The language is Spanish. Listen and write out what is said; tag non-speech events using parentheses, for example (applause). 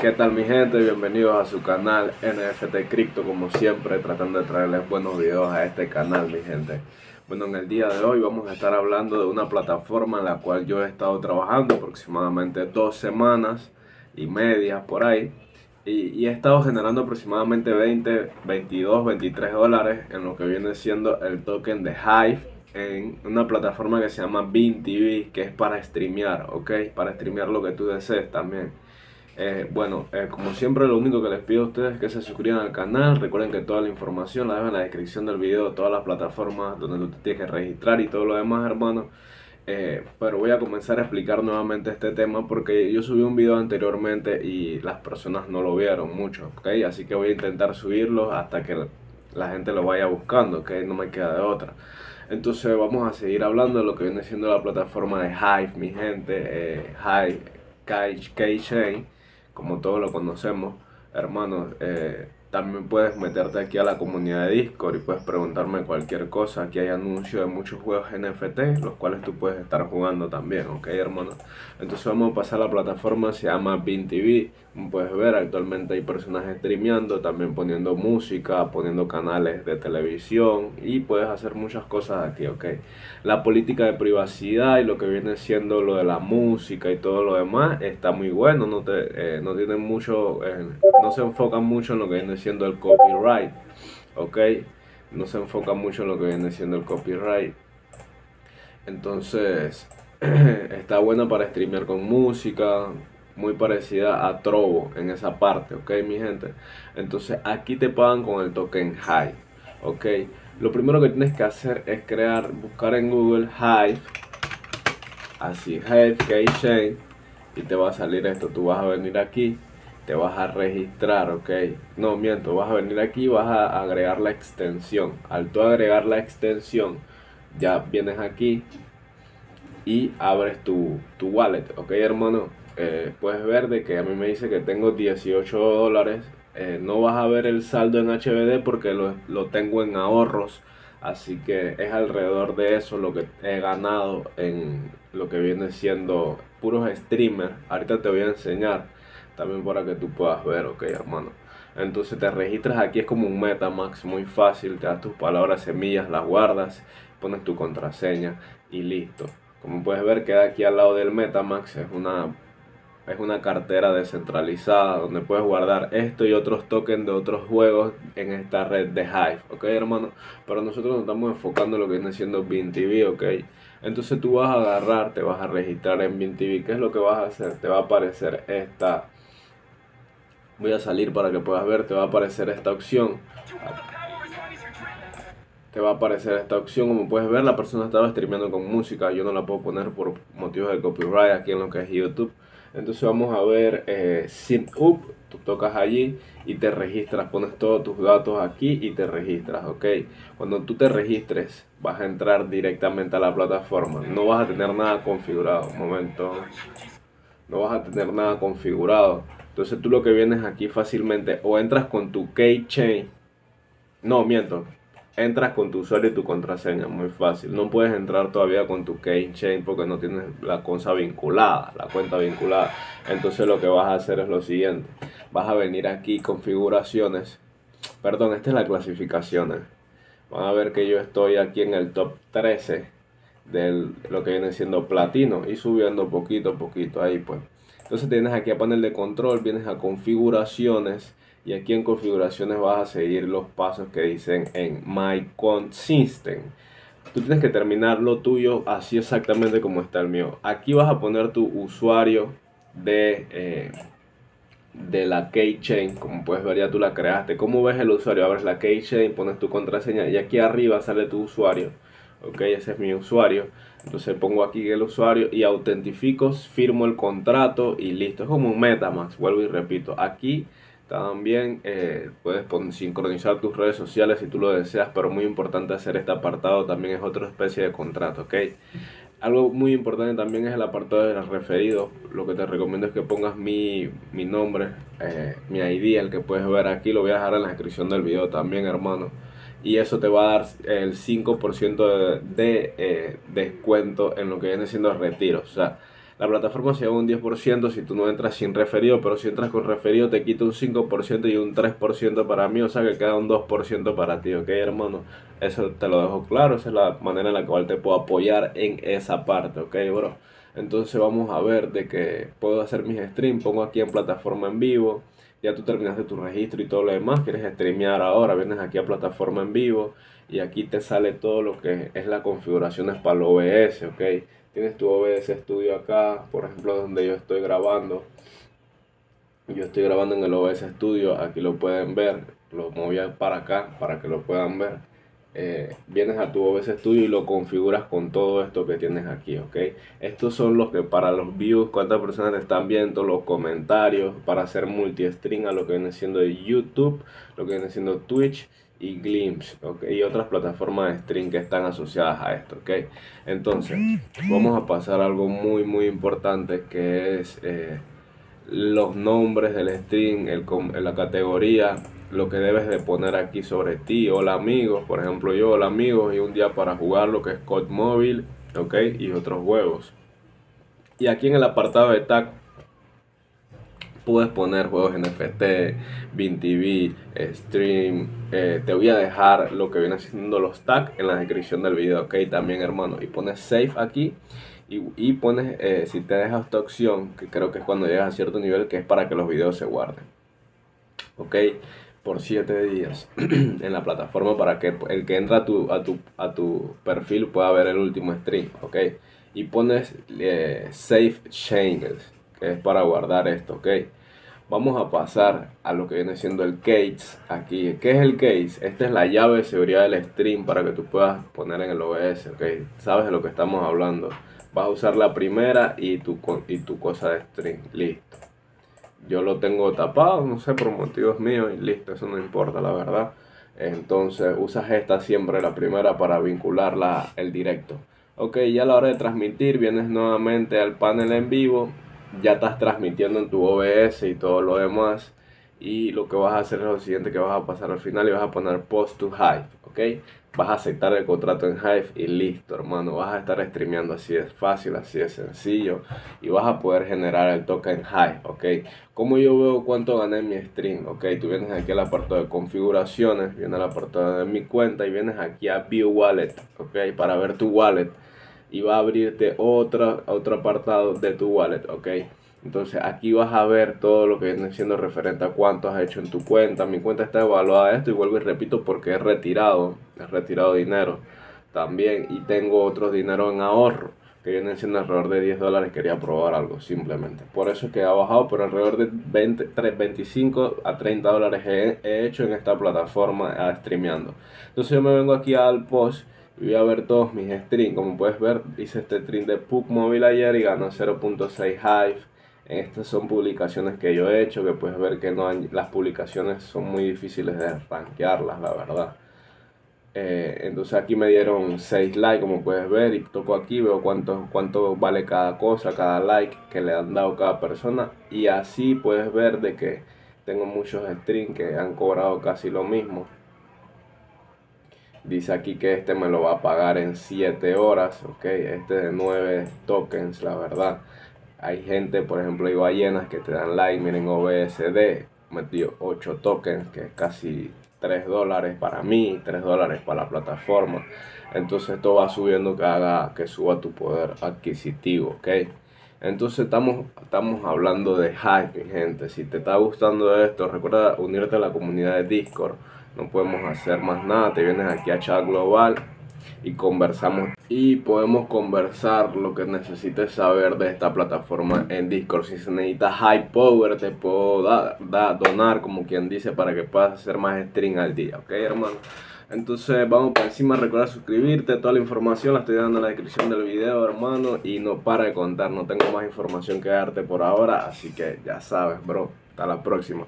¿Qué tal mi gente? Bienvenidos a su canal NFT Crypto como siempre tratando de traerles buenos videos a este canal mi gente. Bueno, en el día de hoy vamos a estar hablando de una plataforma en la cual yo he estado trabajando aproximadamente dos semanas y media por ahí. Y, he estado generando aproximadamente 20, 22, 23 dólares en lo que viene siendo el token de Hive en una plataforma que se llama Bean TV, que es para streamear, ¿ok? Para streamear lo que tú desees también. Eh, bueno, eh, como siempre lo único que les pido a ustedes es que se suscriban al canal. Recuerden que toda la información la dejo en la descripción del video, todas las plataformas donde tú te tienes que registrar y todo lo demás, hermano. Eh, pero voy a comenzar a explicar nuevamente este tema porque yo subí un video anteriormente y las personas no lo vieron mucho, ¿ok? Así que voy a intentar subirlo hasta que la gente lo vaya buscando, ¿ok? No me queda de otra. Entonces vamos a seguir hablando de lo que viene siendo la plataforma de Hive, mi gente, Hive, K-Chain, como todos lo conocemos, hermanos. Eh, también puedes meterte aquí a la comunidad de Discord y puedes preguntarme cualquier cosa. Aquí hay anuncios de muchos juegos NFT, los cuales tú puedes estar jugando también, ¿ok, hermano? Entonces vamos a pasar a la plataforma, se llama BeanTV. Como puedes ver, actualmente hay personas streameando, también poniendo música, poniendo canales de televisión y puedes hacer muchas cosas aquí, ¿ok? La política de privacidad y lo que viene siendo lo de la música y todo lo demás está muy bueno, no, te, eh, no tiene mucho, eh, no se enfocan mucho en lo que viene siendo el copyright, ¿ok? No se enfoca mucho en lo que viene siendo el copyright. Entonces, (clears throat) está buena para streamear con música, muy parecida a Trovo en esa parte, ¿ok, mi gente? Entonces, aquí te pagan con el token Hive, ¿ok? Lo primero que tienes que hacer es crear, buscar en Google Hive, así, Hive Keychain, y te va a salir esto. Tú vas a venir aquí te vas a registrar, ok. No, miento, vas a venir aquí y vas a agregar la extensión. Al tú agregar la extensión, ya vienes aquí y abres tu, wallet, ok, hermano. Eh, puedes ver de que a mí me dice que tengo 18 dólares. Eh, no vas a ver el saldo en HBD porque lo, lo tengo en ahorros. Así que es alrededor de eso lo que he ganado en lo que viene siendo puros streamers. Ahorita te voy a enseñar también para que tú puedas ver, ok, hermano. Entonces te registras aquí, es como un Metamax, muy fácil, te das tus palabras semillas, las guardas, pones tu contraseña y listo. Como puedes ver, queda aquí al lado del Metamax, es una, es una cartera descentralizada donde puedes guardar esto y otros tokens de otros juegos en esta red de Hive, ok, hermano. Pero nosotros nos estamos enfocando en lo que viene siendo BinTV, ok. Entonces tú vas a agarrar, te vas a registrar en BinTV, ¿qué es lo que vas a hacer? Te va a aparecer esta voy a salir para que puedas ver, te va a aparecer esta opción. Te va a aparecer esta opción, como puedes ver la persona estaba streameando con música, yo no la puedo poner por motivos de copyright aquí en lo que es YouTube. Entonces vamos a ver eh, Up, tú tocas allí y te registras, pones todos tus datos aquí y te registras, ok. Cuando tú te registres vas a entrar directamente a la plataforma, no vas a tener nada configurado, un momento, no vas a tener nada configurado entonces tú lo que vienes aquí fácilmente o entras con tu keychain. No, miento. Entras con tu usuario y tu contraseña, muy fácil. No puedes entrar todavía con tu keychain porque no tienes la cosa vinculada, la cuenta vinculada. Entonces lo que vas a hacer es lo siguiente. Vas a venir aquí configuraciones. Perdón, esta es la clasificaciones. Van a ver que yo estoy aquí en el top 13 de lo que viene siendo platino y subiendo poquito a poquito ahí pues. Entonces tienes aquí a panel de control, vienes a configuraciones y aquí en configuraciones vas a seguir los pasos que dicen en My Consistent. Tú tienes que terminar lo tuyo así exactamente como está el mío. Aquí vas a poner tu usuario de, eh, de la keychain. Como puedes ver ya tú la creaste. ¿Cómo ves el usuario? Abres la keychain, pones tu contraseña y aquí arriba sale tu usuario. Ok, ese es mi usuario. Entonces pongo aquí el usuario y autentifico, firmo el contrato y listo. Es como un Metamax, vuelvo y repito. Aquí también eh, puedes sincronizar tus redes sociales si tú lo deseas, pero muy importante hacer este apartado también es otra especie de contrato, ¿ok? Algo muy importante también es el apartado de los referidos. Lo que te recomiendo es que pongas mi, nombre, eh, mi ID, el que puedes ver aquí, lo voy a dejar en la descripción del video también, hermano y eso te va a dar el 5% de, de eh, descuento en lo que viene siendo retiro. O sea, La plataforma se lleva un 10% si tú no entras sin referido, pero si entras con referido te quita un 5% y un 3% para mí, o sea que queda un 2% para ti, ¿ok, hermano? Eso te lo dejo claro, esa es la manera en la cual te puedo apoyar en esa parte, ¿ok, bro? Entonces vamos a ver de que puedo hacer mis streams, pongo aquí en plataforma en vivo, ya tú terminaste tu registro y todo lo demás, quieres streamear ahora, vienes aquí a plataforma en vivo y aquí te sale todo lo que es la configuración para el OBS, ¿ok? Tienes tu OBS Studio acá, por ejemplo, donde yo estoy grabando. Yo estoy grabando en el OBS Studio, aquí lo pueden ver, lo moví para acá para que lo puedan ver. Eh, vienes a tu OBS Studio y lo configuras con todo esto que tienes aquí, ¿ok? Estos son los que para los views, cuántas personas te están viendo, los comentarios, para hacer multi-stream a lo que viene siendo YouTube, lo que viene siendo Twitch y Glimpse, ¿ok? Y otras plataformas de stream que están asociadas a esto, ¿ok? Entonces, vamos a pasar algo muy, muy importante que es eh, los nombres del stream, el, la categoría, lo que debes de poner aquí sobre ti, hola amigos, por ejemplo yo, hola amigos, y un día para jugar lo que es Code Móvil, ok, y otros juegos. Y aquí en el apartado de tag puedes poner juegos NFT, TV, Stream, eh, te voy a dejar lo que viene siendo los tags en la descripción del video, ok, también hermano, y pones save aquí. Y, y pones, eh, si te dejas esta opción, que creo que es cuando llegas a cierto nivel, que es para que los videos se guarden. Ok, por 7 días (clears throat) en la plataforma para que el que entra a tu, a tu, a tu perfil pueda ver el último stream, ¿ok? Y pones eh, Save Changes, es para guardar esto, ¿ok? Vamos a pasar a lo que viene siendo el case aquí. ¿Qué es el case? Esta es la llave de seguridad del stream para que tú puedas poner en el OBS, ¿ok? Sabes de lo que estamos hablando. Vas a usar la primera y tu, y tu cosa de stream. Listo yo lo tengo tapado, no sé, por motivos míos y listo, eso no importa, la verdad. Entonces usas esta siempre, la primera, para vincularla el directo. Ok, ya a la hora de transmitir, vienes nuevamente al panel en vivo, ya estás transmitiendo en tu OBS y todo lo demás. Y lo que vas a hacer es lo siguiente que vas a pasar al final y vas a poner post to Hive, ¿ok? Vas a aceptar el contrato en Hive y listo, hermano. Vas a estar streameando así de fácil, así de sencillo. Y vas a poder generar el token Hive, ¿ok? Como yo veo cuánto gané en mi stream, ¿ok? Tú vienes aquí al apartado de configuraciones, vienes al apartado de mi cuenta y vienes aquí a View Wallet, ¿ok? Para ver tu wallet. Y va a abrirte otro, otro apartado de tu wallet, ¿ok? Entonces aquí vas a ver todo lo que viene siendo referente a cuánto has hecho en tu cuenta. Mi cuenta está evaluada esto y vuelvo y repito porque he retirado, he retirado dinero también y tengo otro dinero en ahorro que vienen siendo alrededor de 10 dólares. Quería probar algo simplemente. Por eso es que ha bajado, pero alrededor de 20, 25 a 30 dólares he, hecho en esta plataforma a streameando. Entonces yo me vengo aquí al post voy a ver todos mis streams. Como puedes ver, hice este stream de PUC móvil ayer y ganó 0.6 Hive. Estas son publicaciones que yo he hecho, que puedes ver que no las publicaciones son muy difíciles de rankearlas, la verdad. Eh, entonces aquí me dieron 6 likes, como puedes ver, y toco aquí, veo cuánto, cuánto vale cada cosa, cada like que le han dado cada persona. Y así puedes ver de que tengo muchos streams que han cobrado casi lo mismo. Dice aquí que este me lo va a pagar en 7 horas, ok, este de 9 tokens, la verdad. Hay gente, por ejemplo, hay ballenas que te dan like, miren OBSD, metió 8 tokens, que es casi 3 dólares para mí, 3 dólares para la plataforma. Entonces esto va subiendo que haga que suba tu poder adquisitivo, ¿ok? Entonces estamos, estamos hablando de hype, gente. Si te está gustando esto, recuerda unirte a la comunidad de Discord. No podemos hacer más nada. Te vienes aquí a chat global y conversamos y podemos conversar lo que necesites saber de esta plataforma en Discord. Si se necesita high power, te puedo dar, donar, como quien dice, para que puedas hacer más stream al día, ¿ok, hermano? Entonces vamos por encima, recuerda suscribirte, toda la información la estoy dando en la descripción del video, hermano, y no para de contar, no tengo más información que darte por ahora, así que ya sabes, bro, hasta la próxima.